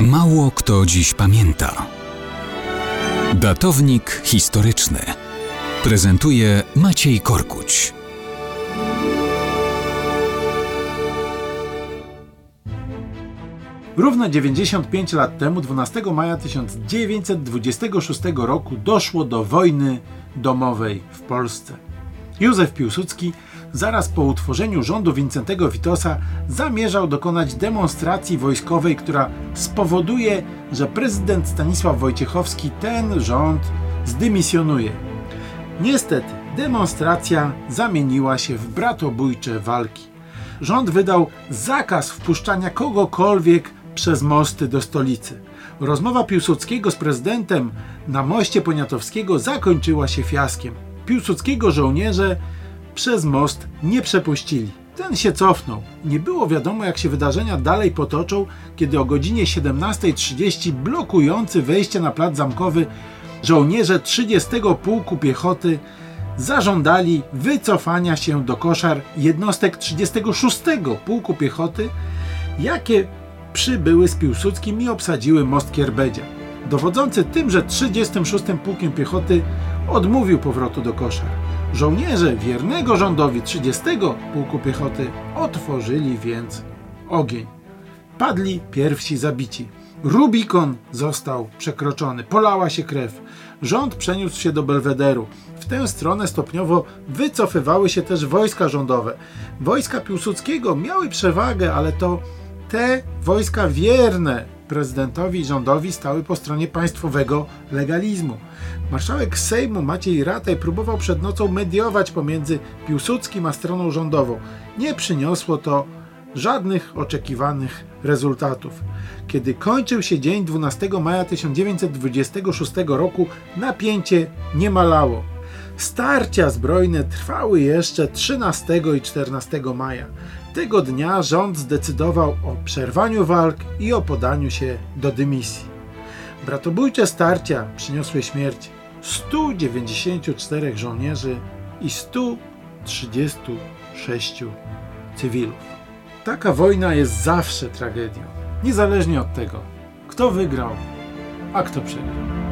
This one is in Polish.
Mało kto dziś pamięta. Datownik historyczny prezentuje Maciej Korkuć. Równo 95 lat temu, 12 maja 1926 roku, doszło do wojny domowej w Polsce. Józef Piłsudski zaraz po utworzeniu rządu Wincentego Witosa zamierzał dokonać demonstracji wojskowej, która spowoduje, że prezydent Stanisław Wojciechowski ten rząd zdymisjonuje. Niestety, demonstracja zamieniła się w bratobójcze walki. Rząd wydał zakaz wpuszczania kogokolwiek przez mosty do stolicy. Rozmowa Piłsudskiego z prezydentem na moście Poniatowskiego zakończyła się fiaskiem. Piłsudskiego żołnierze przez most nie przepuścili. Ten się cofnął. Nie było wiadomo, jak się wydarzenia dalej potoczą, kiedy o godzinie 17.30 blokujący wejście na plac zamkowy żołnierze 30 Pułku Piechoty zażądali wycofania się do koszar jednostek 36 Pułku Piechoty, jakie przybyły z Piłsudskim i obsadziły most Kierbedzia. Dowodzący tym, że 36 Pułkiem Piechoty odmówił powrotu do koszar. Żołnierze wiernego rządowi 30 Pułku Piechoty otworzyli więc ogień. Padli pierwsi zabici. Rubikon został przekroczony, polała się krew. Rząd przeniósł się do Belwederu. W tę stronę stopniowo wycofywały się też wojska rządowe. Wojska Piłsudskiego miały przewagę, ale to te wojska wierne prezydentowi i rządowi stały po stronie państwowego legalizmu. Marszałek Sejmu Maciej Rataj próbował przed nocą mediować pomiędzy Piłsudskim a stroną rządową. Nie przyniosło to żadnych oczekiwanych rezultatów. Kiedy kończył się dzień 12 maja 1926 roku, napięcie nie malało. Starcia zbrojne trwały jeszcze 13 i 14 maja. Tego dnia rząd zdecydował o przerwaniu walk i o podaniu się do dymisji. Bratobójcze starcia przyniosły śmierć 194 żołnierzy i 136 cywilów. Taka wojna jest zawsze tragedią, niezależnie od tego, kto wygrał, a kto przegrał.